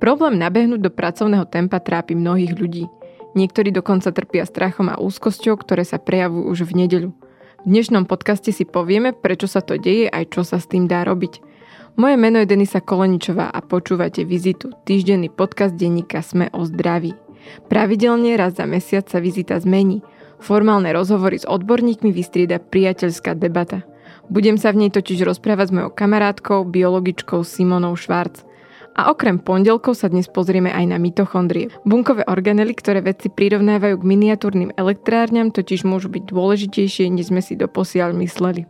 Problém nabehnúť do pracovného tempa trápi mnohých ľudí. Niektorí dokonca trpia strachom a úzkosťou, ktoré sa prejavujú už v nedeľu. V dnešnom podcaste si povieme, prečo sa to deje aj čo sa s tým dá robiť. Moje meno je Denisa Koleničová a počúvate Vizitu, týždenný podcast denníka Sme o zdraví. Pravidelne raz za mesiac sa Vizita zmení. Formálne rozhovory s odborníkmi vystrieda priateľská debata. Budem sa v nej totiž rozprávať s mojou kamarátkou, biologičkou Simonou Švarc. A okrem pondelkov sa dnes pozrieme aj na mitochondrie. Bunkové organely, ktoré vedci prirovnávajú k miniatúrnym elektrárňam, totiž môžu byť dôležitejšie, než sme si doposiaľ mysleli.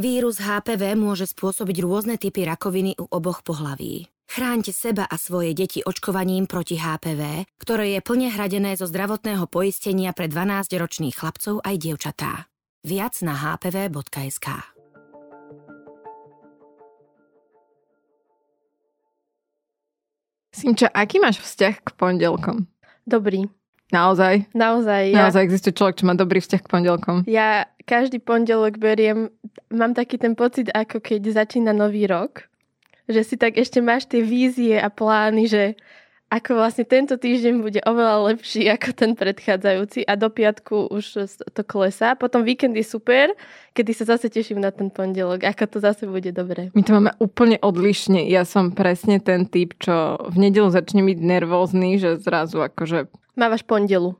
Vírus HPV môže spôsobiť rôzne typy rakoviny u oboch pohlaví. Chráňte seba a svoje deti očkovaním proti HPV, ktoré je plne hradené zo zdravotného poistenia pre 12-ročných chlapcov aj dievčatá. Viac na hpv.sk Simča, aký máš vzťah k pondelkom? Dobrý. Naozaj? Naozaj. Ja, Naozaj existuje človek, čo má dobrý vzťah k pondelkom? ja každý pondelok beriem, mám taký ten pocit, ako keď začína nový rok, že si tak ešte máš tie vízie a plány, že ako vlastne tento týždeň bude oveľa lepší ako ten predchádzajúci a do piatku už to klesá. Potom víkend je super, kedy sa zase teším na ten pondelok, ako to zase bude dobre. My to máme úplne odlišne. Ja som presne ten typ, čo v nedelu začne byť nervózny, že zrazu akože Mávaš pondelu.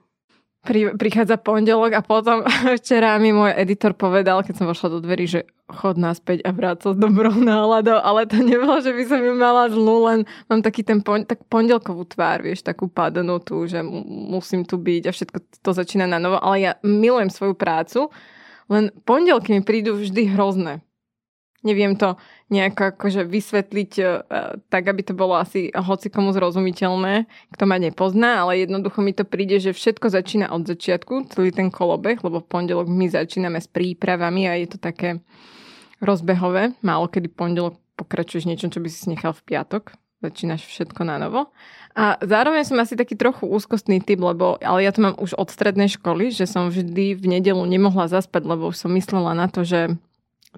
Pri, prichádza pondelok a potom včera mi môj editor povedal, keď som vošla do dverí, že chod naspäť a vráť sa s dobrou náladou, ale to nebolo, že by som ju mala zlú, len mám taký ten pon- tak pondelkovú tvár, vieš, takú padnutú, že mu- musím tu byť a všetko to začína na novo, ale ja milujem svoju prácu, len pondelky mi prídu vždy hrozné. Neviem to nejako akože vysvetliť e, tak, aby to bolo asi hoci komu zrozumiteľné, kto ma nepozná, ale jednoducho mi to príde, že všetko začína od začiatku, celý ten kolobeh, lebo v pondelok my začíname s prípravami a je to také rozbehové. Málo kedy pondelok pokračuješ niečom, čo by si nechal v piatok. Začínaš všetko na novo. A zároveň som asi taký trochu úzkostný typ, lebo, ale ja to mám už od strednej školy, že som vždy v nedelu nemohla zaspať, lebo už som myslela na to, že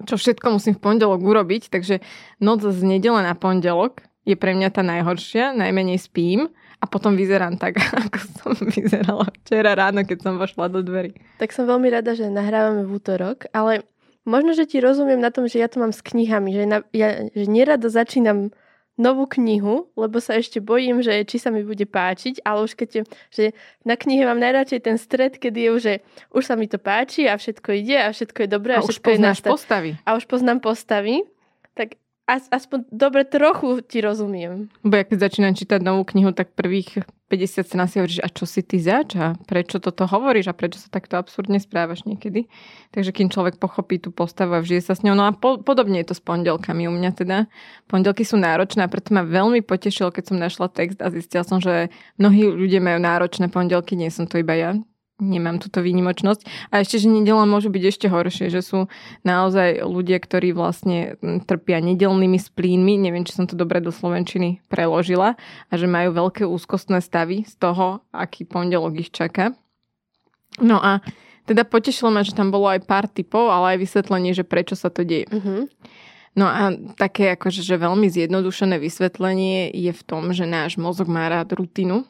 čo všetko musím v pondelok urobiť, takže noc z nedele na pondelok je pre mňa tá najhoršia, najmenej spím a potom vyzerám tak, ako som vyzerala včera ráno, keď som vošla do dverí. Tak som veľmi rada, že nahrávame v útorok, ale možno, že ti rozumiem na tom, že ja to mám s knihami, že, na, ja, že nerada začínam novú knihu, lebo sa ešte bojím, že či sa mi bude páčiť, ale už keď je, že na knihe mám najradšej ten stred, kedy je už, že už sa mi to páči a všetko ide a všetko je dobré A a, už všetko je poznáš nastav- postavy. a už poznám postavy, as, aspoň dobre trochu ti rozumiem. Bo ja keď začínam čítať novú knihu, tak prvých 50 strán si hovoríš, a čo si ty zač? A prečo toto hovoríš? A prečo sa takto absurdne správaš niekedy? Takže kým človek pochopí tú postavu a vžije sa s ňou. No a po, podobne je to s pondelkami u mňa teda. Pondelky sú náročné a preto ma veľmi potešilo, keď som našla text a zistila som, že mnohí ľudia majú náročné pondelky, nie som to iba ja. Nemám túto výnimočnosť. A ešte, že nedela môžu byť ešte horšie, že sú naozaj ľudia, ktorí vlastne mm, trpia nedelnými splínmi, neviem, či som to dobre do Slovenčiny preložila, a že majú veľké úzkostné stavy z toho, aký pondelok ich čaká. No a teda potešilo ma, že tam bolo aj pár typov, ale aj vysvetlenie, že prečo sa to deje. Uh-huh. No a také akože, že veľmi zjednodušené vysvetlenie je v tom, že náš mozog má rád rutinu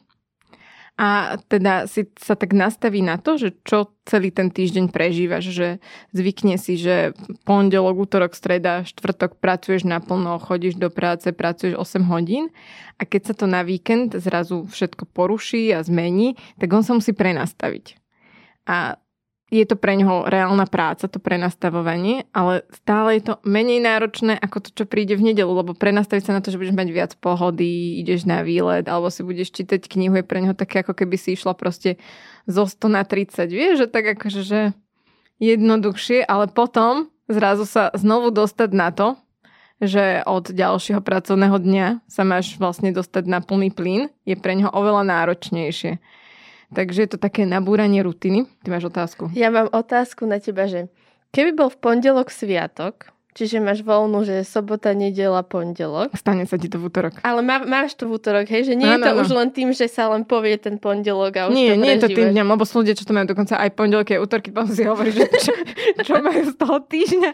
a teda si sa tak nastaví na to, že čo celý ten týždeň prežívaš, že zvykne si, že pondelok, útorok, streda, štvrtok pracuješ naplno, chodíš do práce, pracuješ 8 hodín a keď sa to na víkend zrazu všetko poruší a zmení, tak on sa musí prenastaviť. A je to pre ňoho reálna práca, to prenastavovanie, ale stále je to menej náročné ako to, čo príde v nedelu, lebo prenastaviť sa na to, že budeš mať viac pohody, ideš na výlet, alebo si budeš čítať knihu, je pre neho také, ako keby si išla proste zo 100 na 30, vieš, že tak akože, že jednoduchšie, ale potom zrazu sa znovu dostať na to, že od ďalšieho pracovného dňa sa máš vlastne dostať na plný plyn, je pre neho oveľa náročnejšie. Takže je to také nabúranie rutiny. Ty máš otázku. Ja mám otázku na teba, že keby bol v pondelok sviatok, Čiže máš voľnú, že sobota, nedela, pondelok. Stane sa ti to v útorok. Ale má, máš to v útorok, hej? Že nie no, je to no, no. už len tým, že sa len povie ten pondelok a už Nie, to nie je to tým dňom, lebo sú ľudia, čo to majú dokonca aj pondelky, aj útorky, potom si hovorí, že čo, čo majú z toho týždňa.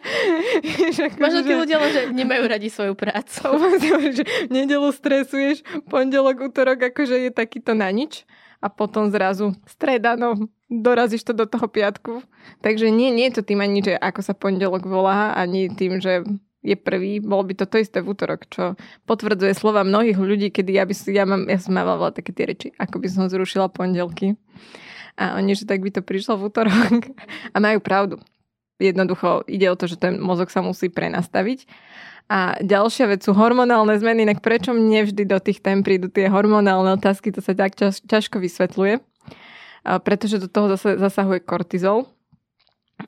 Možno tí ľudia len, že nemajú radi svoju prácu. že v nedelu stresuješ, pondelok, útorok, akože je takýto na nič a potom zrazu streda, no dorazíš to do toho piatku. Takže nie, nie je to tým ani, že ako sa pondelok volá, ani tým, že je prvý, bolo by to to isté v útorok, čo potvrdzuje slova mnohých ľudí, kedy ja by si, ja, mám, ja som mávala také tie reči, ako by som zrušila pondelky. A oni, že tak by to prišlo v útorok. A majú pravdu. Jednoducho ide o to, že ten mozog sa musí prenastaviť. A ďalšia vec sú hormonálne zmeny, inak prečo mne vždy do tých tém prídu tie hormonálne otázky, to sa tak ťaž, ťažko vysvetľuje pretože do toho zase zasahuje kortizol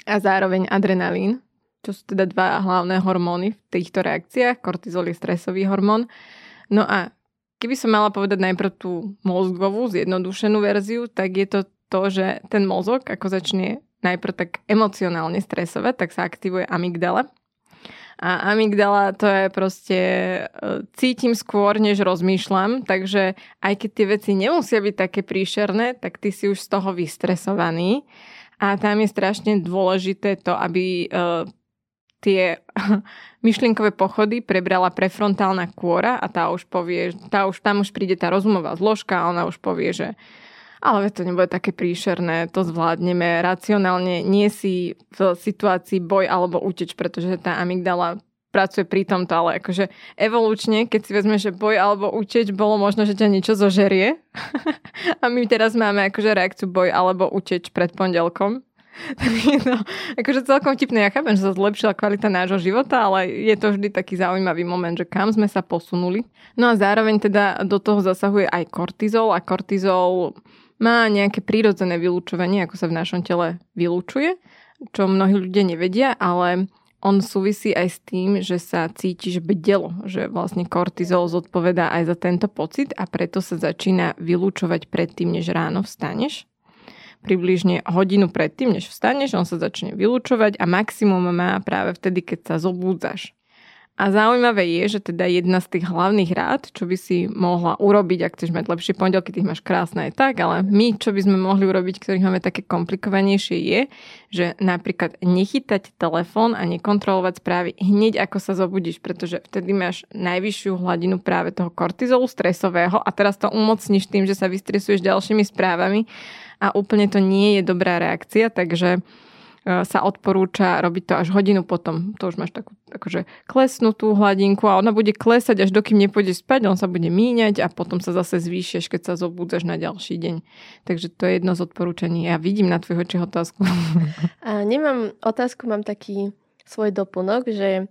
a zároveň adrenalín, čo sú teda dva hlavné hormóny v týchto reakciách. Kortizol je stresový hormón. No a keby som mala povedať najprv tú mozgovú, zjednodušenú verziu, tak je to to, že ten mozog, ako začne najprv tak emocionálne stresovať, tak sa aktivuje amygdala. A amygdala to je proste, e, cítim skôr, než rozmýšľam, takže aj keď tie veci nemusia byť také príšerné, tak ty si už z toho vystresovaný. A tam je strašne dôležité to, aby uh, tie myšlienkové pochody prebrala prefrontálna kôra a tá už povie, tá už, tam už príde tá rozumová zložka a ona už povie, že ale to nebude také príšerné, to zvládneme. Racionálne nie si v situácii boj alebo uteč, pretože tá amygdala pracuje pri tomto, ale akože evolučne, keď si vezme, že boj alebo uteč, bolo možno, že ťa niečo zožerie. a my teraz máme akože reakciu boj alebo uteč pred pondelkom. no, akože celkom vtipné. Ja chápem, že sa zlepšila kvalita nášho života, ale je to vždy taký zaujímavý moment, že kam sme sa posunuli. No a zároveň teda do toho zasahuje aj kortizol a kortizol má nejaké prírodzené vylúčovanie, ako sa v našom tele vylúčuje, čo mnohí ľudia nevedia, ale on súvisí aj s tým, že sa cítiš bdelo, že vlastne kortizol zodpovedá aj za tento pocit a preto sa začína vylúčovať predtým, než ráno vstaneš. Približne hodinu predtým, než vstaneš, on sa začne vylúčovať a maximum má práve vtedy, keď sa zobúdzaš. A zaujímavé je, že teda jedna z tých hlavných rád, čo by si mohla urobiť, ak chceš mať lepšie pondelky, tých máš krásne aj tak, ale my, čo by sme mohli urobiť, ktorých máme také komplikovanejšie, je, že napríklad nechytať telefón a nekontrolovať správy hneď ako sa zobudíš, pretože vtedy máš najvyššiu hladinu práve toho kortizolu stresového a teraz to umocníš tým, že sa vystresuješ ďalšími správami a úplne to nie je dobrá reakcia, takže sa odporúča robiť to až hodinu potom. To už máš takú akože klesnutú hladinku a ona bude klesať až dokým nepôjde spať, on sa bude míňať a potom sa zase zvýšieš, keď sa zobúdzaš na ďalší deň. Takže to je jedno z odporúčaní. Ja vidím na tvojho očiach otázku. A nemám otázku, mám taký svoj doplnok, že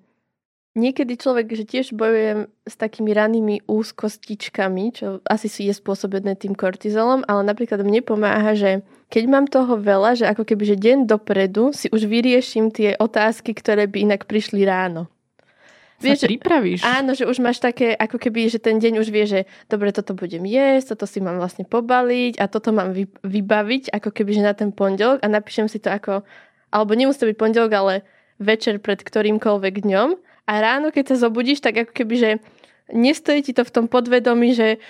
Niekedy človek, že tiež bojuje s takými ranými úzkostičkami, čo asi si je spôsobené tým kortizolom, ale napríklad mne pomáha, že keď mám toho veľa, že ako keby že deň dopredu si už vyrieším tie otázky, ktoré by inak prišli ráno. Vieš, pripravíš. Áno, že už máš také, ako keby, že ten deň už vie, že dobre, toto budem jesť, toto si mám vlastne pobaliť a toto mám vybaviť, ako keby, že na ten pondelok a napíšem si to ako, alebo nemusí to byť pondelok, ale večer pred ktorýmkoľvek dňom a ráno, keď sa zobudíš, tak ako keby, že nestojí ti to v tom podvedomí, že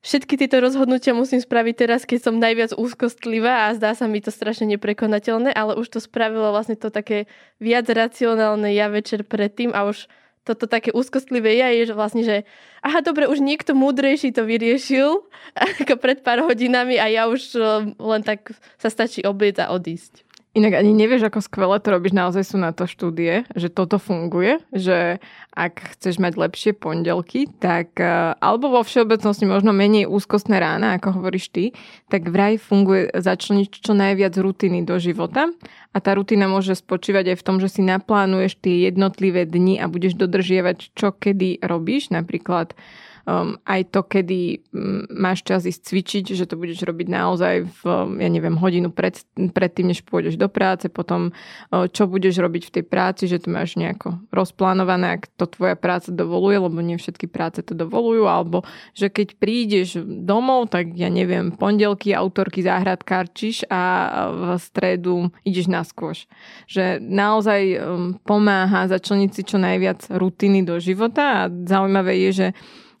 všetky tieto rozhodnutia musím spraviť teraz, keď som najviac úzkostlivá a zdá sa mi to strašne neprekonateľné, ale už to spravilo vlastne to také viac racionálne ja večer predtým a už toto také úzkostlivé ja je, že vlastne, že aha, dobre, už niekto múdrejší to vyriešil ako pred pár hodinami a ja už eh, len tak sa stačí obliec a odísť. Inak ani nevieš, ako skvelé to robíš, naozaj sú na to štúdie, že toto funguje, že ak chceš mať lepšie pondelky, tak e, alebo vo všeobecnosti možno menej úzkostné rána, ako hovoríš ty, tak vraj funguje začleniť čo najviac rutiny do života. A tá rutina môže spočívať aj v tom, že si naplánuješ tie jednotlivé dni a budeš dodržiavať, čo kedy robíš, napríklad um, aj to, kedy um, máš čas ísť cvičiť, že to budeš robiť naozaj v, ja neviem, hodinu pred, predtým, než pôjdeš do práce, potom uh, čo budeš robiť v tej práci, že to máš nejako rozplánované, ak to tvoja práca dovoluje, lebo nie všetky práce to dovolujú, alebo že keď prídeš domov, tak ja neviem, pondelky, autorky, záhradkárčiš a v stredu ideš na skôš. Že naozaj um, pomáha začleniť si čo najviac rutiny do života a zaujímavé je, že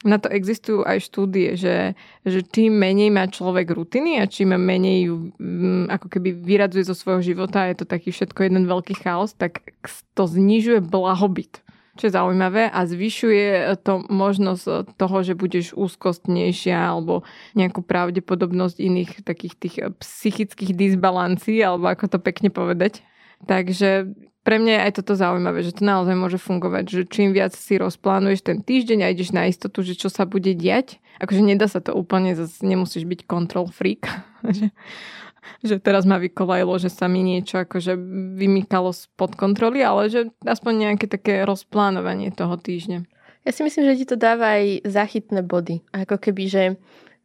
na to existujú aj štúdie, že, že čím menej má človek rutiny a čím menej ju um, ako keby vyradzuje zo svojho života, je to taký všetko jeden veľký chaos, tak to znižuje blahobyt čo je zaujímavé a zvyšuje to možnosť toho, že budeš úzkostnejšia alebo nejakú pravdepodobnosť iných takých tých psychických disbalancí, alebo ako to pekne povedať. Takže pre mňa je aj toto zaujímavé, že to naozaj môže fungovať, že čím viac si rozplánuješ ten týždeň a ideš na istotu, že čo sa bude diať, akože nedá sa to úplne, zase nemusíš byť control freak, že teraz ma vykolajilo, že sa mi niečo akože vymýkalo spod kontroly, ale že aspoň nejaké také rozplánovanie toho týždňa. Ja si myslím, že ti to dáva aj zachytné body. Ako keby, že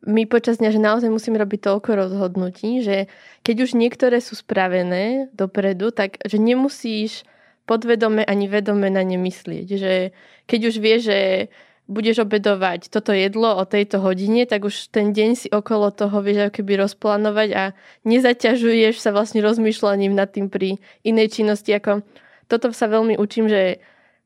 my počas dňa, že naozaj musíme robiť toľko rozhodnutí, že keď už niektoré sú spravené dopredu, tak že nemusíš podvedome ani vedome na ne myslieť. Že keď už vieš, že budeš obedovať toto jedlo o tejto hodine, tak už ten deň si okolo toho vieš ako keby rozplánovať a nezaťažuješ sa vlastne rozmýšľaním nad tým pri inej činnosti. Ako, toto sa veľmi učím, že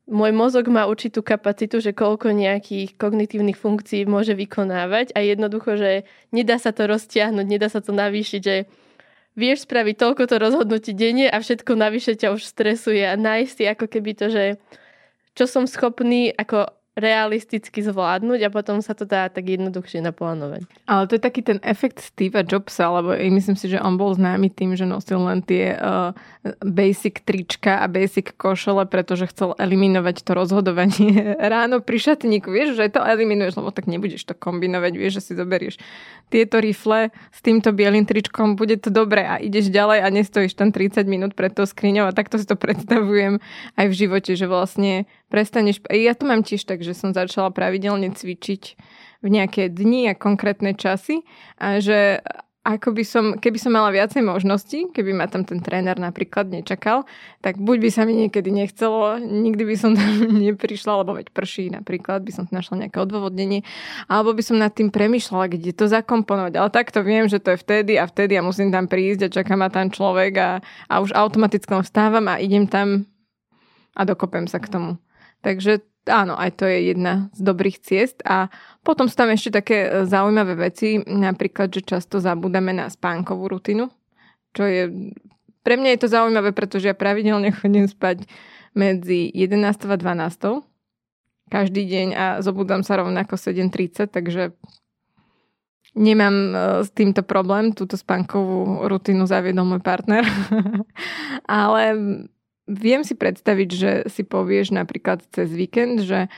môj mozog má určitú kapacitu, že koľko nejakých kognitívnych funkcií môže vykonávať a jednoducho, že nedá sa to roztiahnuť, nedá sa to navýšiť, že vieš spraviť toľko to rozhodnutí denne a všetko navyše ťa už stresuje a nájsť si ako keby to, že čo som schopný ako realisticky zvládnuť a potom sa to dá tak jednoduchšie naplánovať. Ale to je taký ten efekt Steva Jobsa, lebo myslím si, že on bol známy tým, že nosil len tie uh, basic trička a basic košele, pretože chcel eliminovať to rozhodovanie ráno pri šatníku. Vieš, že to eliminuješ, lebo tak nebudeš to kombinovať, vieš, že si zoberieš tieto rifle s týmto bielým tričkom, bude to dobré a ideš ďalej a nestojíš tam 30 minút pred tou skriňou a takto si to predstavujem aj v živote, že vlastne prestaneš... Ja to mám tiež tak, že som začala pravidelne cvičiť v nejaké dni a konkrétne časy a že ako by som, keby som mala viacej možností, keby ma tam ten tréner napríklad nečakal, tak buď by sa mi niekedy nechcelo, nikdy by som tam neprišla, lebo veď prší napríklad, by som našla nejaké odôvodnenie, alebo by som nad tým premyšľala, kde to zakomponovať. Ale takto viem, že to je vtedy a vtedy a musím tam prísť a čaká ma tam človek a, a už automaticky vstávam a idem tam a dokopem sa k tomu. Takže áno, aj to je jedna z dobrých ciest. A potom sú tam ešte také e, zaujímavé veci, napríklad, že často zabúdame na spánkovú rutinu, čo je... Pre mňa je to zaujímavé, pretože ja pravidelne chodím spať medzi 11 a 12 každý deň a zobudám sa rovnako 7.30, takže nemám e, s týmto problém. Túto spánkovú rutinu zaviedol môj partner. Ale viem si predstaviť, že si povieš napríklad cez víkend, že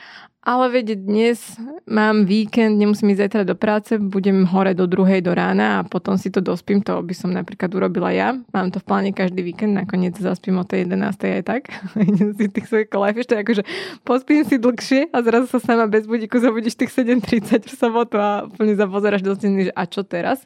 ale veď dnes mám víkend, nemusím ísť zajtra do práce, budem hore do druhej do rána a potom si to dospím, to by som napríklad urobila ja. Mám to v pláne každý víkend, nakoniec zaspím o tej 11. aj tak. Idem si tých svojich life ešte akože pospím si dlhšie a zrazu sa sama bez budíku zabudíš tých 7.30 v sobotu a úplne zapozeráš do steny, že a čo teraz?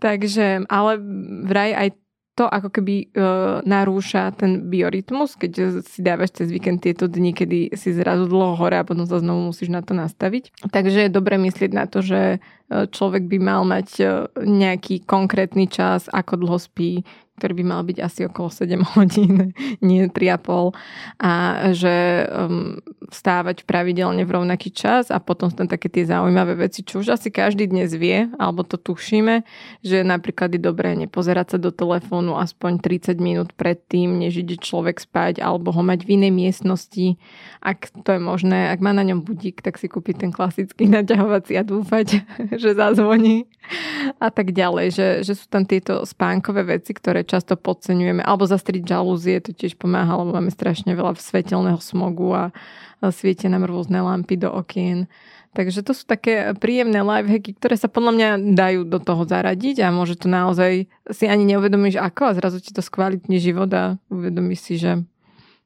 Takže, ale vraj aj to ako keby e, narúša ten biorytmus, keď si dávaš cez víkend tieto dni, kedy si zrazu dlho hore a potom sa znovu musíš na to nastaviť. Takže je dobre myslieť na to, že e, človek by mal mať e, nejaký konkrétny čas, ako dlho spí, ktorý by mal byť asi okolo 7 hodín, nie 3,5 a že um, vstávať pravidelne v rovnaký čas a potom tam také tie zaujímavé veci, čo už asi každý dnes vie, alebo to tušíme, že napríklad je dobré nepozerať sa do telefónu aspoň 30 minút predtým, než ide človek spať, alebo ho mať v inej miestnosti, ak to je možné, ak má na ňom budík, tak si kúpiť ten klasický naťahovací a dúfať, že zazvoní a tak ďalej, že, že sú tam tieto spánkové veci, ktoré často podceňujeme, alebo zastriť žalúzie, to tiež pomáha, lebo máme strašne veľa svetelného smogu a, svietia nám rôzne lampy do okien. Takže to sú také príjemné lifehacky, ktoré sa podľa mňa dajú do toho zaradiť a môže to naozaj si ani neuvedomíš ako a zrazu ti to skvalitne život a uvedomíš si, že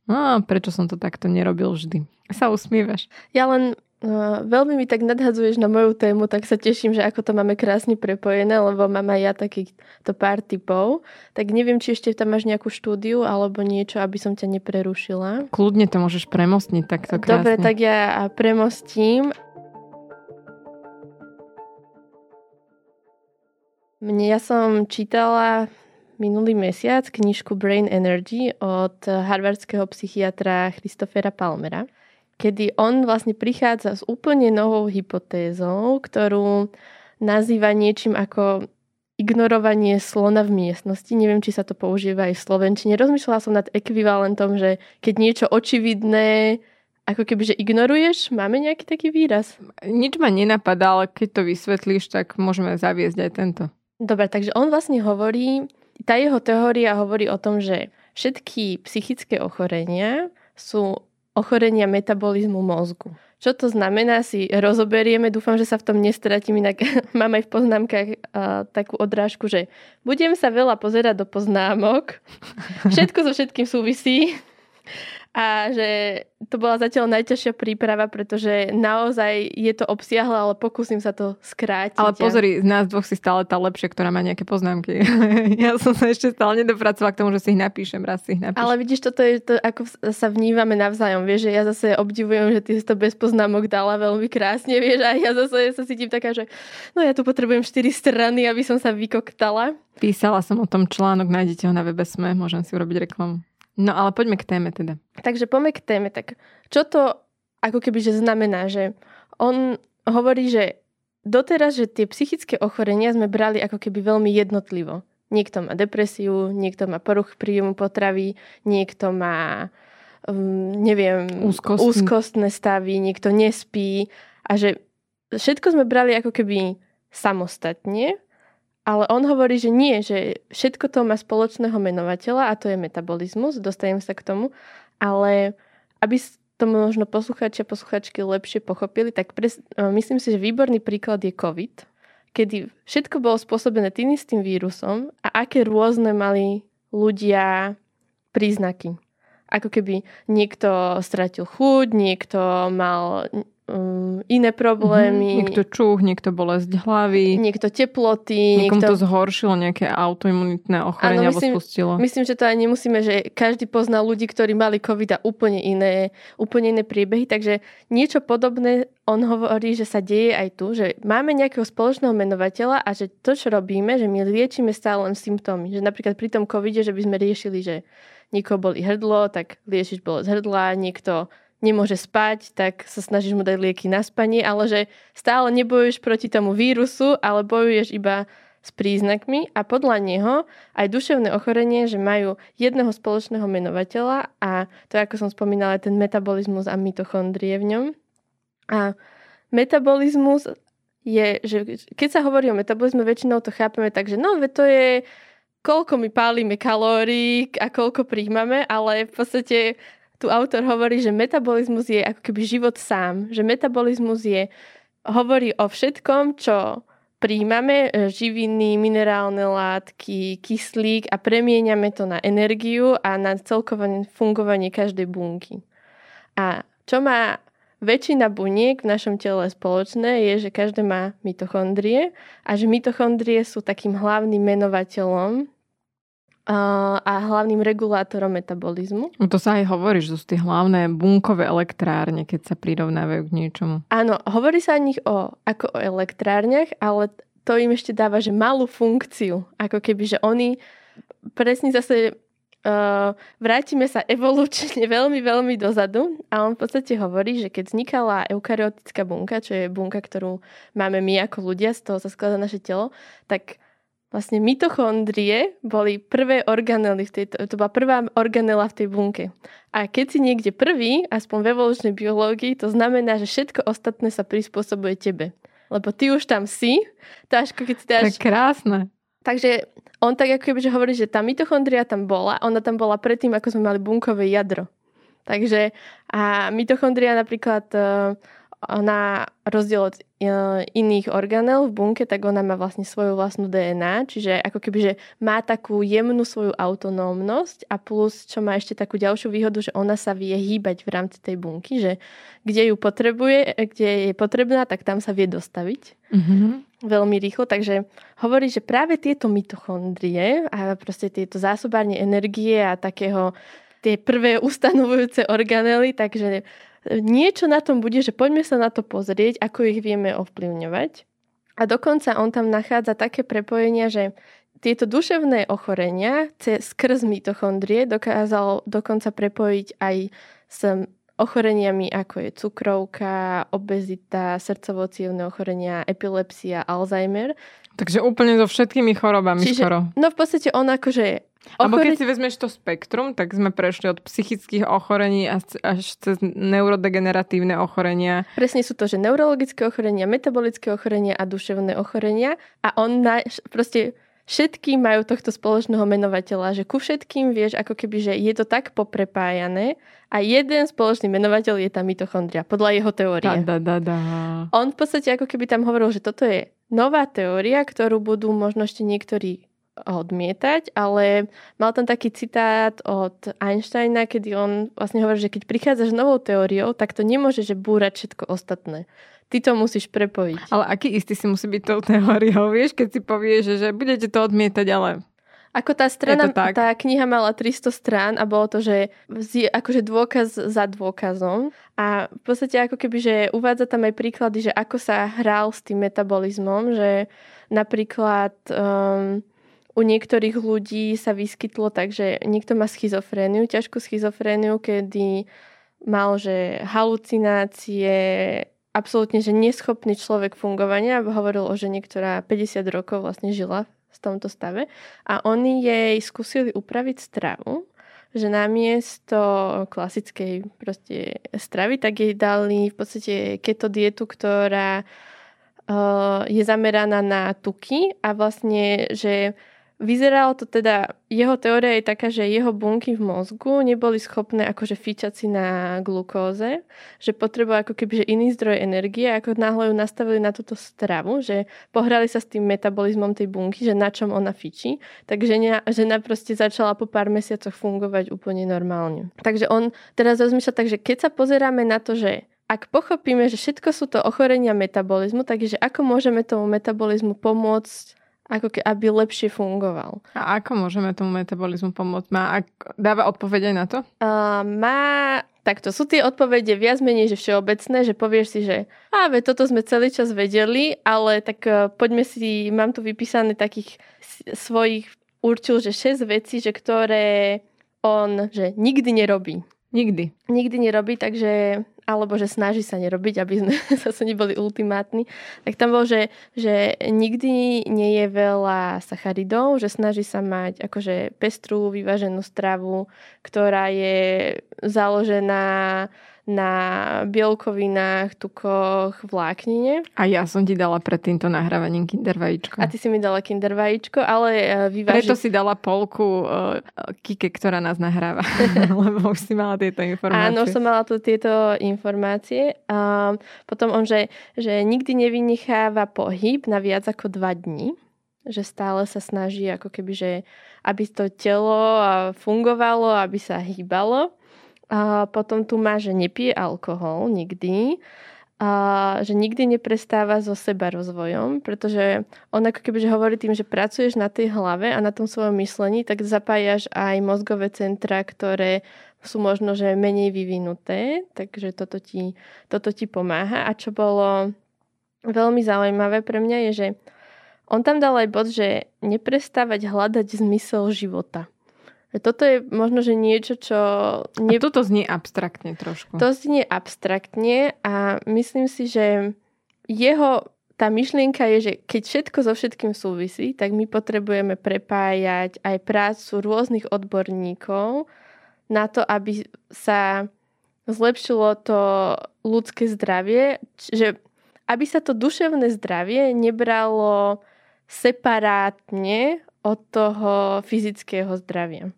no, prečo som to takto nerobil vždy. Sa usmievaš. Ja len Veľmi mi tak nadhadzuješ na moju tému, tak sa teším, že ako to máme krásne prepojené, lebo mám aj ja takýchto pár typov. Tak neviem, či ešte tam máš nejakú štúdiu alebo niečo, aby som ťa neprerušila. Kľudne to môžeš premostniť takto krásne. Dobre, tak ja premostím. Mne ja som čítala minulý mesiac knižku Brain Energy od harvardského psychiatra Christophera Palmera kedy on vlastne prichádza s úplne novou hypotézou, ktorú nazýva niečím ako ignorovanie slona v miestnosti. Neviem, či sa to používa aj v Slovenčine. Rozmýšľala som nad ekvivalentom, že keď niečo očividné ako keby, že ignoruješ? Máme nejaký taký výraz? Nič ma nenapadá, ale keď to vysvetlíš, tak môžeme zaviesť aj tento. Dobre, takže on vlastne hovorí, tá jeho teória hovorí o tom, že všetky psychické ochorenia sú ochorenia metabolizmu mozgu. Čo to znamená, si rozoberieme. Dúfam, že sa v tom nestratím, inak mám aj v poznámkach uh, takú odrážku, že budem sa veľa pozerať do poznámok. Všetko so všetkým súvisí a že to bola zatiaľ najťažšia príprava, pretože naozaj je to obsiahle, ale pokúsim sa to skrátiť. Ale pozri, z nás dvoch si stále tá lepšia, ktorá má nejaké poznámky. ja som sa ešte stále nedopracovala k tomu, že si ich napíšem, raz si ich napíšem. Ale vidíš, toto je to, ako sa vnívame navzájom, vieš, že ja zase obdivujem, že ty si to bez poznámok dala veľmi krásne, vieš, a ja zase sa cítim taká, že no ja tu potrebujem 4 strany, aby som sa vykoktala. Písala som o tom článok, nájdete ho na webe SME, môžem si urobiť reklamu. No ale poďme k téme teda. Takže poďme k téme. Tak čo to ako keby že znamená, že on hovorí, že doteraz, že tie psychické ochorenia sme brali ako keby veľmi jednotlivo. Niekto má depresiu, niekto má poruch príjmu potravy, niekto má um, neviem, Úzkostný. úzkostné stavy, niekto nespí a že všetko sme brali ako keby samostatne ale on hovorí, že nie, že všetko to má spoločného menovateľa a to je metabolizmus, dostajem sa k tomu, ale aby to možno posluchači a posluchačky lepšie pochopili, tak pres, e, myslím si, že výborný príklad je COVID, kedy všetko bolo spôsobené tým istým vírusom a aké rôzne mali ľudia príznaky. Ako keby niekto stratil chuť, niekto mal um, iné problémy. Mm-hmm. Niekto čuch, niekto bolesť hlavy. Niekto teploty. Niekomu niekto... to zhoršilo nejaké autoimunitné ochorenie alebo spustilo. Myslím, že to aj nemusíme, že každý pozná ľudí, ktorí mali COVID a úplne iné, úplne iné priebehy, takže niečo podobné on hovorí, že sa deje aj tu, že máme nejakého spoločného menovateľa a že to, čo robíme, že my liečíme stále len symptómy. Že napríklad pri tom covide, že by sme riešili, že niekoho boli hrdlo, tak liešiš bolesť hrdla, niekto nemôže spať, tak sa snažíš mu dať lieky na spanie, ale že stále nebojuješ proti tomu vírusu, ale bojuješ iba s príznakmi a podľa neho aj duševné ochorenie, že majú jedného spoločného menovateľa a to, ako som spomínala, ten metabolizmus a mitochondrie v ňom. A metabolizmus je, že keď sa hovorí o metabolizme, väčšinou to chápeme tak, že no, to je koľko my pálime kalórií a koľko príjmame, ale v podstate tu autor hovorí, že metabolizmus je ako keby život sám. Že metabolizmus je, hovorí o všetkom, čo príjmame, e, živiny, minerálne látky, kyslík a premieňame to na energiu a na celkové fungovanie každej bunky. A čo má väčšina buniek v našom tele spoločné je, že každé má mitochondrie a že mitochondrie sú takým hlavným menovateľom a hlavným regulátorom metabolizmu. No to sa aj hovorí, že sú tie hlavné bunkové elektrárne, keď sa prirovnávajú k niečomu. Áno, hovorí sa o nich o, ako o elektrárniach, ale to im ešte dáva, že malú funkciu. Ako keby, že oni presne zase uh, vrátime sa evolučne veľmi, veľmi dozadu a on v podstate hovorí, že keď vznikala eukaryotická bunka, čo je bunka, ktorú máme my ako ľudia, z toho sa skladá naše telo, tak Vlastne mitochondrie boli prvé organely v tejto, to bola prvá organela v tej bunke. A keď si niekde prvý, aspoň v evolučnej biológii, to znamená, že všetko ostatné sa prispôsobuje tebe. Lebo ty už tam si, až keď si dáš... To je krásne. Takže on tak ako keby, že hovorí, že tá mitochondria tam bola, ona tam bola predtým, ako sme mali bunkové jadro. Takže a mitochondria napríklad na rozdiel od e, iných organel v bunke, tak ona má vlastne svoju vlastnú DNA, čiže ako keby, že má takú jemnú svoju autonómnosť a plus, čo má ešte takú ďalšiu výhodu, že ona sa vie hýbať v rámci tej bunky, že kde ju potrebuje, kde je potrebná, tak tam sa vie dostaviť. Mm-hmm veľmi rýchlo, takže hovorí, že práve tieto mitochondrie a proste tieto zásobárne energie a takého tie prvé ustanovujúce organely, takže niečo na tom bude, že poďme sa na to pozrieť, ako ich vieme ovplyvňovať. A dokonca on tam nachádza také prepojenia, že tieto duševné ochorenia cez skrz mitochondrie dokázal dokonca prepojiť aj s ochoreniami ako je cukrovka, obezita, srdcovo ochorenia, epilepsia, Alzheimer. Takže úplne so všetkými chorobami Čiže, skoro. No v podstate on akože Alebo keď si vezmeš to spektrum, tak sme prešli od psychických ochorení až cez neurodegeneratívne ochorenia. Presne sú to, že neurologické ochorenia, metabolické ochorenia a duševné ochorenia. A on na, proste všetky majú tohto spoločného menovateľa, že ku všetkým vieš, ako keby, že je to tak poprepájané a jeden spoločný menovateľ je tá mitochondria, podľa jeho teórie. Da, da, da, da. On v podstate ako keby tam hovoril, že toto je nová teória, ktorú budú možno ešte niektorí odmietať, ale mal tam taký citát od Einsteina, kedy on vlastne hovorí, že keď prichádzaš novou teóriou, tak to nemôže že búrať všetko ostatné. Ty to musíš prepojiť. Ale aký istý si musí byť tou teóriou, vieš, keď si povieš, že, že budete to odmietať, ale ako tá strana, tá kniha mala 300 strán a bolo to, že akože dôkaz za dôkazom a v podstate ako keby, že uvádza tam aj príklady, že ako sa hral s tým metabolizmom, že napríklad um, u niektorých ľudí sa vyskytlo tak, že niekto má schizofréniu, ťažkú schizofréniu, kedy mal, že halucinácie, absolútne, že neschopný človek fungovania. Hovoril o žene, ktorá 50 rokov vlastne žila v tomto stave. A oni jej skúsili upraviť stravu, že namiesto klasickej proste stravy, tak jej dali v podstate keto dietu, ktorá uh, je zameraná na tuky a vlastne, že Vyzeralo to teda, jeho teória je taká, že jeho bunky v mozgu neboli schopné akože fičať si na glukóze, že potrebuje ako keby že iný zdroj energie, ako náhle ju nastavili na túto stravu, že pohrali sa s tým metabolizmom tej bunky, že na čom ona fičí, takže žena, žena proste začala po pár mesiacoch fungovať úplne normálne. Takže on teraz rozmýšľa tak, že keď sa pozeráme na to, že ak pochopíme, že všetko sú to ochorenia metabolizmu, takže ako môžeme tomu metabolizmu pomôcť ako ke, aby lepšie fungoval. A ako môžeme tomu metabolizmu pomôcť? Má, ak, dáva odpovede na to? Uh, má, takto sú tie odpovede viac menej, že všeobecné, že povieš si, že a ve, toto sme celý čas vedeli, ale tak uh, poďme si, mám tu vypísané takých svojich, určil, že 6 vecí, že ktoré on, že nikdy nerobí. Nikdy. Nikdy nerobí, takže alebo že snaží sa nerobiť, aby sme zase neboli ultimátni, tak tam bol, že, že nikdy nie je veľa sacharidov, že snaží sa mať akože pestrú, vyváženú stravu, ktorá je založená na bielkovinách, tukoch, vláknine. A ja som ti dala pred týmto nahrávaním kinder vajíčko. A ty si mi dala kinder vajíčko, ale uh, vyváži... Preto si dala polku uh, Kike, ktorá nás nahráva. Lebo už si mala tieto informácie. Áno, som mala tu tieto informácie. A potom on, že, že nikdy nevynecháva pohyb na viac ako dva dní že stále sa snaží ako keby, že aby to telo fungovalo, aby sa hýbalo. A potom tu má, že nepije alkohol nikdy, a že nikdy neprestáva so seba rozvojom, pretože on ako keby hovorí tým, že pracuješ na tej hlave a na tom svojom myslení, tak zapájaš aj mozgové centra, ktoré sú možno, že menej vyvinuté, takže toto ti, toto ti pomáha. A čo bolo veľmi zaujímavé pre mňa je, že on tam dal aj bod, že neprestávať hľadať zmysel života. Toto je možno, že niečo, čo... Ne... A toto znie abstraktne trošku. To znie abstraktne a myslím si, že jeho tá myšlienka je, že keď všetko so všetkým súvisí, tak my potrebujeme prepájať aj prácu rôznych odborníkov na to, aby sa zlepšilo to ľudské zdravie, že aby sa to duševné zdravie nebralo separátne od toho fyzického zdravia.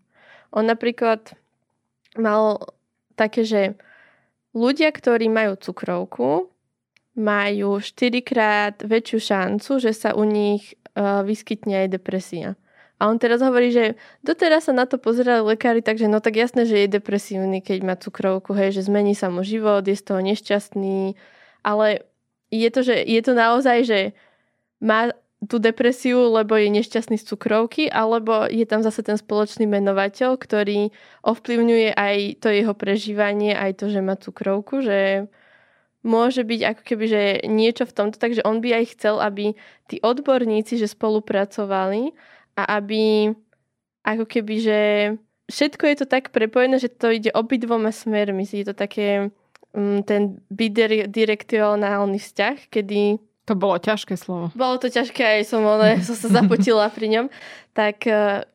On napríklad mal také, že ľudia, ktorí majú cukrovku, majú 4 krát väčšiu šancu, že sa u nich uh, vyskytne aj depresia. A on teraz hovorí, že doteraz sa na to pozerali lekári, takže no tak jasné, že je depresívny, keď má cukrovku, hej, že zmení sa mu život, je z toho nešťastný, ale je to, že je to naozaj, že má tú depresiu, lebo je nešťastný z cukrovky, alebo je tam zase ten spoločný menovateľ, ktorý ovplyvňuje aj to jeho prežívanie, aj to, že má cukrovku, že môže byť ako keby, že niečo v tomto, takže on by aj chcel, aby tí odborníci, že spolupracovali a aby ako keby, že všetko je to tak prepojené, že to ide obidvoma smermi. Je to také um, ten bidirekcionálny vzťah, kedy to bolo ťažké slovo. Bolo to ťažké, aj som, ale, som sa zapotila pri ňom. Tak uh,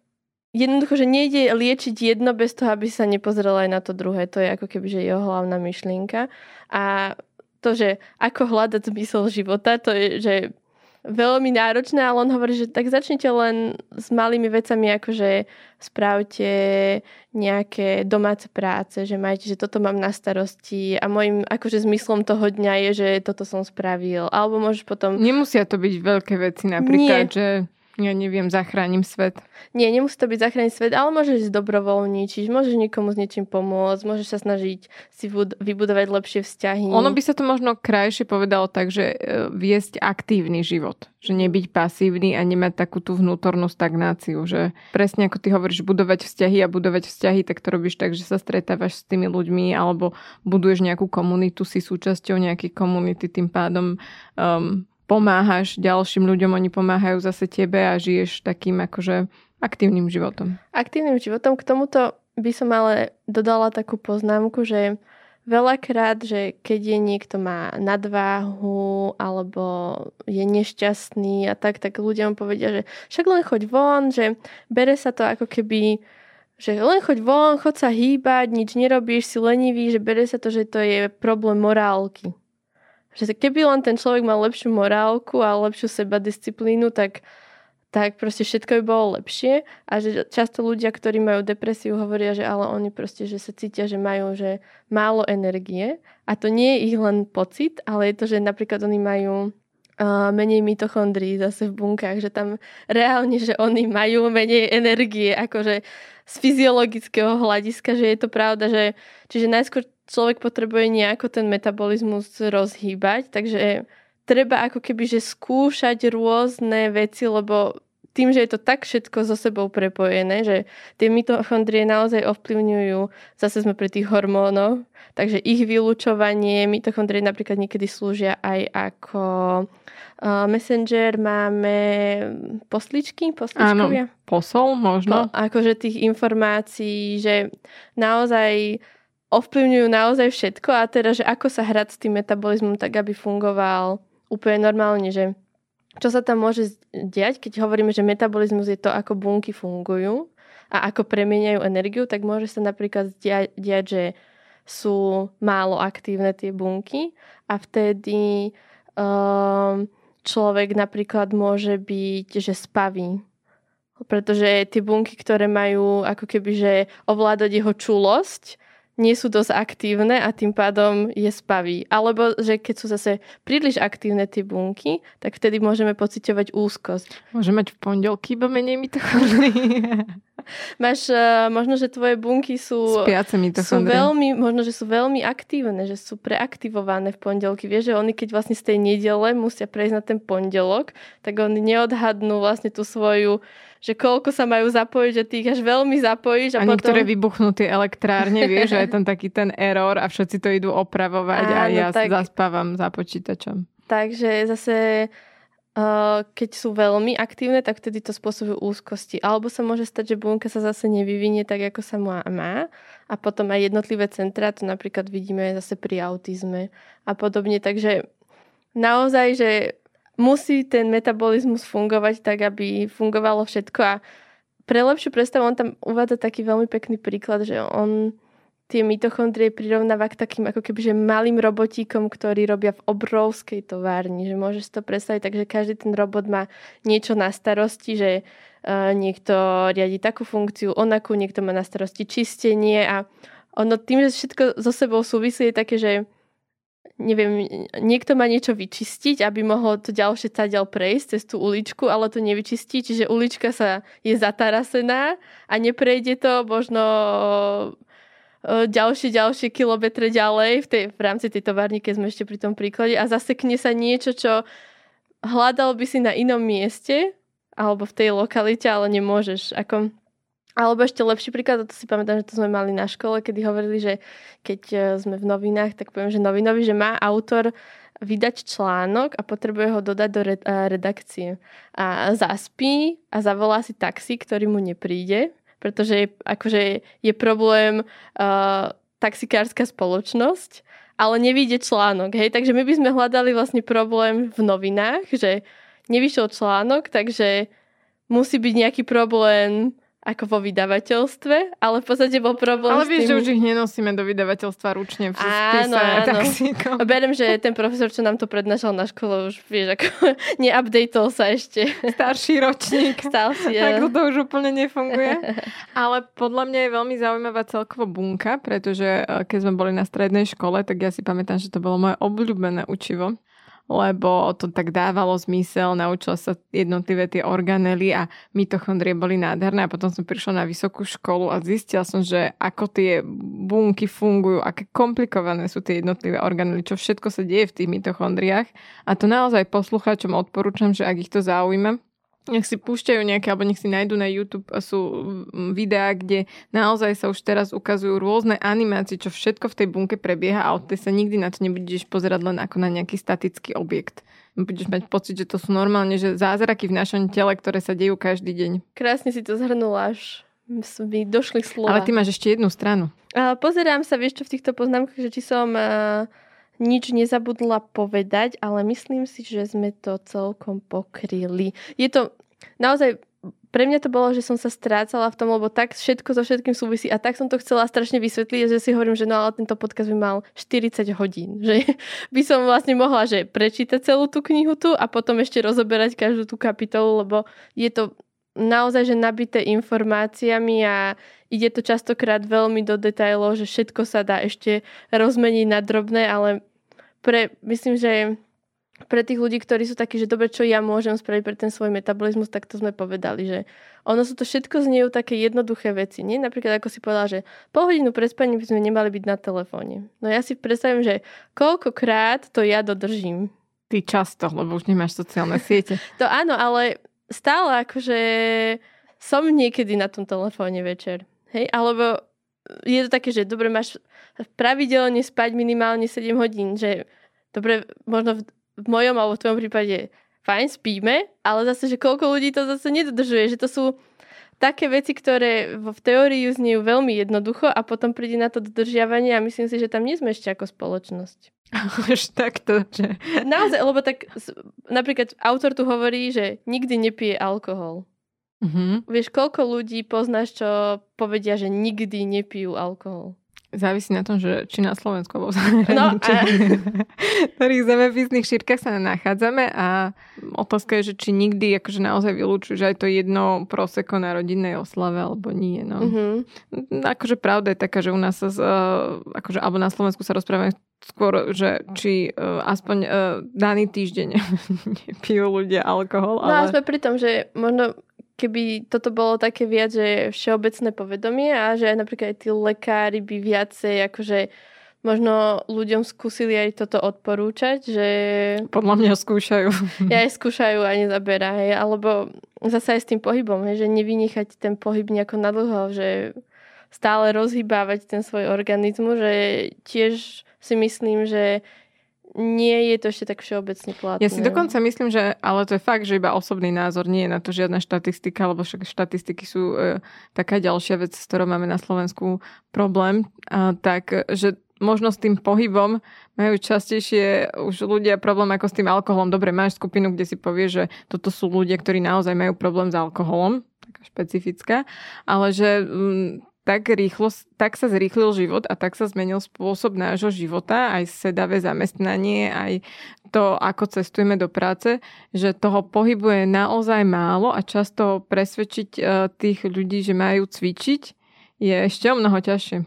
jednoducho, že nejde liečiť jedno bez toho, aby sa nepozrela aj na to druhé. To je ako keby, že jeho hlavná myšlienka. A to, že ako hľadať zmysel života, to je, že veľmi náročné, ale on hovorí, že tak začnite len s malými vecami, ako že správte nejaké domáce práce, že majte, že toto mám na starosti a môjim akože zmyslom toho dňa je, že toto som spravil. Alebo môžeš potom... Nemusia to byť veľké veci, napríklad, Nie. že ja neviem, zachránim svet. Nie, nemusí to byť zachrániť svet, ale môžeš dobrovoľničiť, môžeš niekomu s niečím pomôcť, môžeš sa snažiť si vybudovať lepšie vzťahy. Ono by sa to možno krajšie povedalo tak, že e, viesť aktívny život. Že nebyť pasívny a nemať takú tú vnútornú stagnáciu. Že presne ako ty hovoríš, budovať vzťahy a budovať vzťahy, tak to robíš tak, že sa stretávaš s tými ľuďmi alebo buduješ nejakú komunitu, si súčasťou nejakej komunity, tým pádom um, pomáhaš ďalším ľuďom, oni pomáhajú zase tebe a žiješ takým akože aktívnym životom. Aktívnym životom. K tomuto by som ale dodala takú poznámku, že veľakrát, že keď je niekto má nadváhu alebo je nešťastný a tak, tak ľudia mu povedia, že však len choď von, že bere sa to ako keby že len choď von, choď sa hýbať, nič nerobíš, si lenivý, že bere sa to, že to je problém morálky. Že keby len ten človek mal lepšiu morálku a lepšiu seba disciplínu, tak, tak proste všetko by bolo lepšie. A že často ľudia, ktorí majú depresiu, hovoria, že ale oni proste, že sa cítia, že majú že málo energie. A to nie je ich len pocit, ale je to, že napríklad oni majú uh, menej mitochondrií zase v bunkách, že tam reálne, že oni majú menej energie, akože z fyziologického hľadiska, že je to pravda, že čiže najskôr človek potrebuje nejako ten metabolizmus rozhýbať, takže treba ako keby, že skúšať rôzne veci, lebo tým, že je to tak všetko so sebou prepojené, že tie mitochondrie naozaj ovplyvňujú, zase sme pri tých hormónoch, takže ich vylúčovanie, mitochondrie napríklad niekedy slúžia aj ako uh, messenger, máme posličky, posličkovia. Áno, posol možno. Po, akože tých informácií, že naozaj ovplyvňujú naozaj všetko a teda, že ako sa hrať s tým metabolizmom tak, aby fungoval úplne normálne, že čo sa tam môže diať, keď hovoríme, že metabolizmus je to, ako bunky fungujú a ako premieňajú energiu, tak môže sa napríklad diať, diať že sú málo aktívne tie bunky a vtedy um, človek napríklad môže byť, že spaví. Pretože tie bunky, ktoré majú ako keby, že ovládať jeho čulosť, nie sú dosť aktívne a tým pádom je spavý. Alebo že keď sú zase príliš aktívne tie bunky, tak vtedy môžeme pociťovať úzkosť. Môže mať v pondelky iba menej mitochondrií. Máš, uh, možno, že tvoje bunky sú, sú veľmi, možno, že sú veľmi aktívne, že sú preaktivované v pondelky. Vieš, že oni keď vlastne z tej nedele musia prejsť na ten pondelok, tak oni neodhadnú vlastne tú svoju že koľko sa majú zapojiť, že tých až veľmi zapojíš. A, a potom... niektoré vybuchnú tie elektrárne, vieš, že je tam taký ten error a všetci to idú opravovať Áno, a ja tak... zaspávam za počítačom. Takže zase keď sú veľmi aktívne, tak vtedy to spôsobuje úzkosti. Alebo sa môže stať, že bunka sa zase nevyvinie tak, ako sa má, má. A potom aj jednotlivé centra, to napríklad vidíme zase pri autizme a podobne. Takže naozaj, že musí ten metabolizmus fungovať tak, aby fungovalo všetko a pre lepšiu predstavu on tam uvádza taký veľmi pekný príklad, že on tie mitochondrie prirovnáva k takým ako keby, že malým robotíkom, ktorí robia v obrovskej továrni, že môžeš to predstaviť, takže každý ten robot má niečo na starosti, že uh, niekto riadi takú funkciu, onakú, niekto má na starosti čistenie a ono tým, že všetko so sebou súvisí, je také, že neviem, niekto má niečo vyčistiť, aby mohol to ďalšie tadiaľ prejsť cez tú uličku, ale to nevyčistí, čiže ulička sa je zatarasená a neprejde to možno ďalšie, ďalšie kilometre ďalej v, tej, v rámci tej továrny, keď sme ešte pri tom príklade a zasekne sa niečo, čo hľadal by si na inom mieste alebo v tej lokalite, ale nemôžeš. Ako, alebo ešte lepší príklad, to si pamätám, že to sme mali na škole, kedy hovorili, že keď e, sme v novinách, tak poviem, že novinovi, že má autor vydať článok a potrebuje ho dodať do e, redakcie. A zaspí a zavolá si taxi, ktorý mu nepríde, pretože akože je problém uh, taxikárska spoločnosť, ale nevíde článok. Hej? Takže my by sme hľadali vlastne problém v novinách, že nevyšiel článok, takže musí byť nejaký problém ako vo vydavateľstve, ale v podstate bol problém Ale vieš, tým... že už ich nenosíme do vydavateľstva ručne v áno, áno. taxíkom. Berem, že ten profesor, čo nám to prednášal na škole, už vieš, ako neupdateol sa ešte. Starší ročník. Starší, Tak to už úplne nefunguje. Ale podľa mňa je veľmi zaujímavá celkovo bunka, pretože eh, keď sme boli na strednej škole, tak ja si pamätám, že to bolo moje obľúbené učivo lebo to tak dávalo zmysel, naučila sa jednotlivé tie organely a mitochondrie boli nádherné. A potom som prišla na vysokú školu a zistila som, že ako tie bunky fungujú, aké komplikované sú tie jednotlivé organely, čo všetko sa deje v tých mitochondriách. A to naozaj poslucháčom odporúčam, že ak ich to zaujíma, nech si púšťajú nejaké, alebo nech si nájdu na YouTube, sú videá, kde naozaj sa už teraz ukazujú rôzne animácie, čo všetko v tej bunke prebieha a od tej sa nikdy na to nebudeš pozerať len ako na nejaký statický objekt. Budeš mať pocit, že to sú normálne že zázraky v našom tele, ktoré sa dejú každý deň. Krásne si to zhrnula až mi došli slova. Ale ty máš ešte jednu stranu. Uh, pozerám sa, vieš čo, v týchto poznámkach, že či som uh, nič nezabudla povedať, ale myslím si, že sme to celkom pokryli. Je to naozaj pre mňa to bolo, že som sa strácala v tom, lebo tak všetko so všetkým súvisí a tak som to chcela strašne vysvetliť, že si hovorím, že no ale tento podcast by mal 40 hodín, že by som vlastne mohla, že prečítať celú tú knihu tu a potom ešte rozoberať každú tú kapitolu, lebo je to naozaj, že nabité informáciami a ide to častokrát veľmi do detajlov, že všetko sa dá ešte rozmeniť na drobné, ale pre, myslím, že pre tých ľudí, ktorí sú takí, že dobre, čo ja môžem spraviť pre ten svoj metabolizmus, tak to sme povedali, že ono sú to všetko zniejú také jednoduché veci. Nie? Napríklad, ako si povedala, že pol hodinu pred spaním by sme nemali byť na telefóne. No ja si predstavím, že koľkokrát to ja dodržím. Ty často, lebo už nemáš sociálne siete. to áno, ale stále akože som niekedy na tom telefóne večer. Hej, alebo je to také, že dobre, máš pravidelne spať minimálne 7 hodín, že dobre, možno v, v mojom alebo v tvojom prípade fajn, spíme, ale zase, že koľko ľudí to zase nedodržuje, že to sú také veci, ktoré v teóriu znejú veľmi jednoducho a potom príde na to dodržiavanie a myslím si, že tam nie sme ešte ako spoločnosť. Až takto, že... Naozaj, lebo tak napríklad autor tu hovorí, že nikdy nepije alkohol. Mm-hmm. Vieš, koľko ľudí poznáš, čo povedia, že nikdy nepijú alkohol? Závisí na tom, že či na Slovensku alebo zahraničí. No, a... v ktorých zemepisných šírkach sa nachádzame a otázka je, že či nikdy akože naozaj vylúčujú, že aj to jedno proseko na rodinnej oslave alebo nie. No. Mm-hmm. Akože pravda je taká, že u nás sa, akože, alebo na Slovensku sa rozprávame skôr, že či uh, aspoň uh, daný týždeň nepijú ľudia alkohol. No ale... a sme pri tom, že možno keby toto bolo také viac, že všeobecné povedomie a že aj napríklad aj tí lekári by viacej akože možno ľuďom skúsili aj toto odporúčať, že... Podľa mňa skúšajú. Ja aj skúšajú a nezabera, hej. Alebo zase aj s tým pohybom, hej, že nevynechať ten pohyb nejako nadlho, že stále rozhýbávať ten svoj organizmus, že tiež si myslím, že nie je to ešte tak všeobecne platné. Ja si dokonca myslím, že, ale to je fakt, že iba osobný názor, nie je na to žiadna štatistika, lebo však štatistiky sú e, taká ďalšia vec, s ktorou máme na Slovensku problém, a, tak, že možno s tým pohybom majú častejšie už ľudia problém ako s tým alkoholom. Dobre, máš skupinu, kde si povie, že toto sú ľudia, ktorí naozaj majú problém s alkoholom, taká špecifická, ale že mm, tak, rýchlo, tak sa zrýchlil život a tak sa zmenil spôsob nášho života, aj sedavé zamestnanie, aj to, ako cestujeme do práce, že toho pohybu je naozaj málo a často presvedčiť uh, tých ľudí, že majú cvičiť, je ešte o mnoho ťažšie.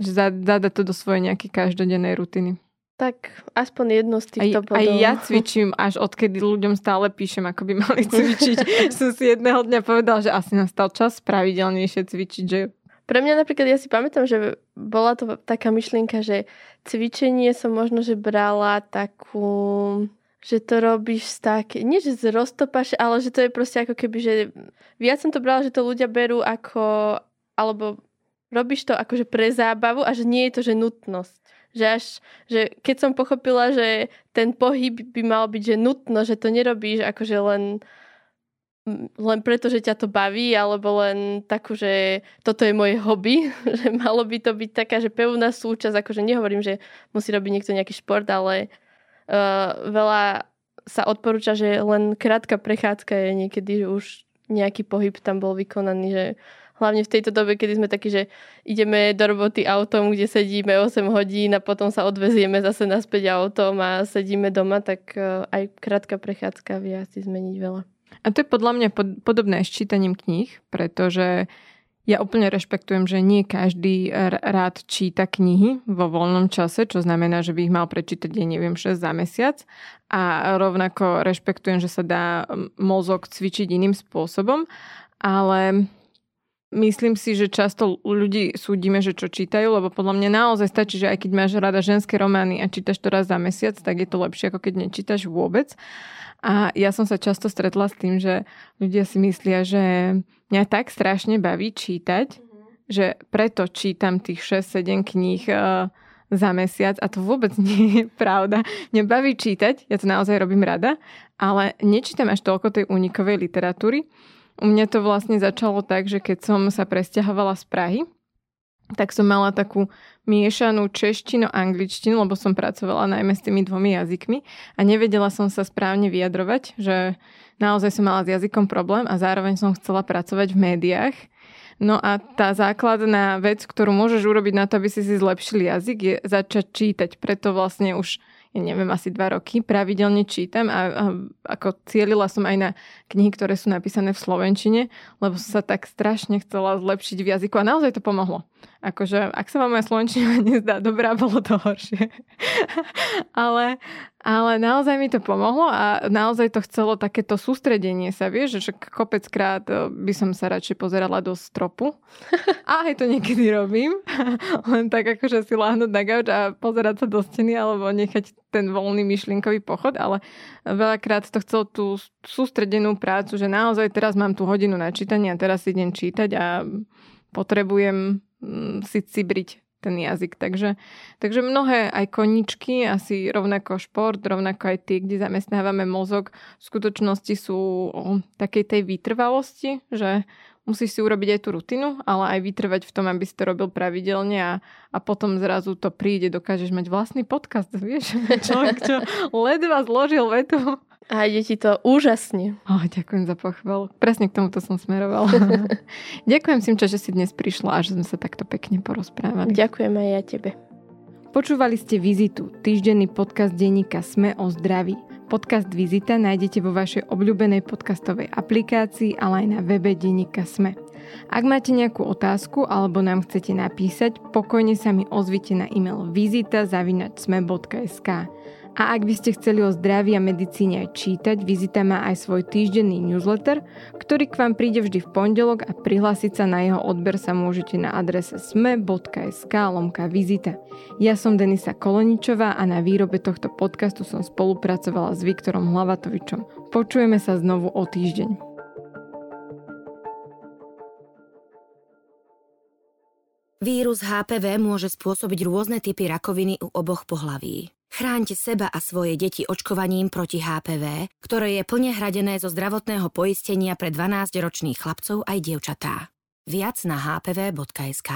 Že zadať to do svojej nejakej každodennej rutiny. Tak aspoň jednu z týchto aj, bodov. Aj ja cvičím, až odkedy ľuďom stále píšem, ako by mali cvičiť. Som si jedného dňa povedal, že asi nastal čas pravidelnejšie cvičiť. Že... Pre mňa napríklad, ja si pamätám, že bola to taká myšlienka, že cvičenie som možno, že brala takú že to robíš tak, nie že z roztopaš, ale že to je proste ako keby, že viac som to brala, že to ľudia berú ako, alebo robíš to akože pre zábavu a že nie je to, že nutnosť. Že až, že keď som pochopila, že ten pohyb by mal byť, že nutno, že to nerobíš akože len len preto, že ťa to baví, alebo len takú, že toto je moje hobby, že malo by to byť taká, že pevná súčasť, akože nehovorím, že musí robiť niekto nejaký šport, ale uh, veľa sa odporúča, že len krátka prechádzka je niekedy, že už nejaký pohyb tam bol vykonaný, že hlavne v tejto dobe, kedy sme takí, že ideme do roboty autom, kde sedíme 8 hodín a potom sa odvezieme zase naspäť autom a sedíme doma, tak uh, aj krátka prechádzka vie asi zmeniť veľa. A to je podľa mňa pod, podobné s čítaním kníh, pretože ja úplne rešpektujem, že nie každý rád číta knihy vo voľnom čase, čo znamená, že by ich mal prečítať, ja neviem, 6 za mesiac. A rovnako rešpektujem, že sa dá mozog cvičiť iným spôsobom, ale myslím si, že často ľudí súdime, že čo čítajú, lebo podľa mňa naozaj stačí, že aj keď máš rada ženské romány a čítaš to raz za mesiac, tak je to lepšie, ako keď nečítaš vôbec. A ja som sa často stretla s tým, že ľudia si myslia, že mňa tak strašne baví čítať, mm-hmm. že preto čítam tých 6-7 kníh uh, za mesiac a to vôbec nie je pravda. Mňa baví čítať, ja to naozaj robím rada, ale nečítam až toľko tej unikovej literatúry. U mňa to vlastne začalo tak, že keď som sa presťahovala z Prahy, tak som mala takú miešanú češtinu angličtinu, lebo som pracovala najmä s tými dvomi jazykmi a nevedela som sa správne vyjadrovať, že naozaj som mala s jazykom problém a zároveň som chcela pracovať v médiách. No a tá základná vec, ktorú môžeš urobiť na to, aby si si zlepšil jazyk, je začať čítať. Preto vlastne už ja neviem, asi dva roky pravidelne čítam a, a ako cielila som aj na knihy, ktoré sú napísané v Slovenčine, lebo som sa tak strašne chcela zlepšiť v jazyku a naozaj to pomohlo. Akože, ak sa vám moja Slovenčina nezdá dobrá, bolo to horšie. ale, ale naozaj mi to pomohlo a naozaj to chcelo takéto sústredenie sa, vieš, že kopeckrát e, by som sa radšej pozerala do stropu. A aj to niekedy robím. Len tak akože si láhnuť na gauč a pozerať sa do steny alebo nechať ten voľný myšlienkový pochod, ale veľakrát to chcel tú sústredenú prácu, že naozaj teraz mám tú hodinu na čítanie a teraz idem čítať a potrebujem si cibriť ten jazyk. Takže, takže mnohé aj koničky, asi rovnako šport, rovnako aj tie, kde zamestnávame mozog, v skutočnosti sú o takej tej vytrvalosti, že musíš si urobiť aj tú rutinu, ale aj vytrvať v tom, aby si to robil pravidelne a, a potom zrazu to príde, dokážeš mať vlastný podcast, vieš? Človek, čo ledva zložil vetu. A ide ti to úžasne. Oh, ďakujem za pochvalu. Presne k tomuto som smerovala. ďakujem Simča, že si dnes prišla a že sme sa takto pekne porozprávali. Ďakujem aj ja tebe. Počúvali ste Vizitu, týždenný podcast denníka Sme o zdraví. Podcast Vizita nájdete vo vašej obľúbenej podcastovej aplikácii, ale aj na webe denníka Sme. Ak máte nejakú otázku alebo nám chcete napísať, pokojne sa mi ozvite na e-mail vizita.sme.sk. A ak by ste chceli o zdraví a medicíne aj čítať, Vizita má aj svoj týždenný newsletter, ktorý k vám príde vždy v pondelok a prihlásiť sa na jeho odber sa môžete na adrese sme.sk lomka vizita. Ja som Denisa Koloničová a na výrobe tohto podcastu som spolupracovala s Viktorom Hlavatovičom. Počujeme sa znovu o týždeň. Vírus HPV môže spôsobiť rôzne typy rakoviny u oboch pohlaví. Chráňte seba a svoje deti očkovaním proti HPV, ktoré je plne hradené zo zdravotného poistenia pre 12-ročných chlapcov aj dievčatá. Viac na hpv.sk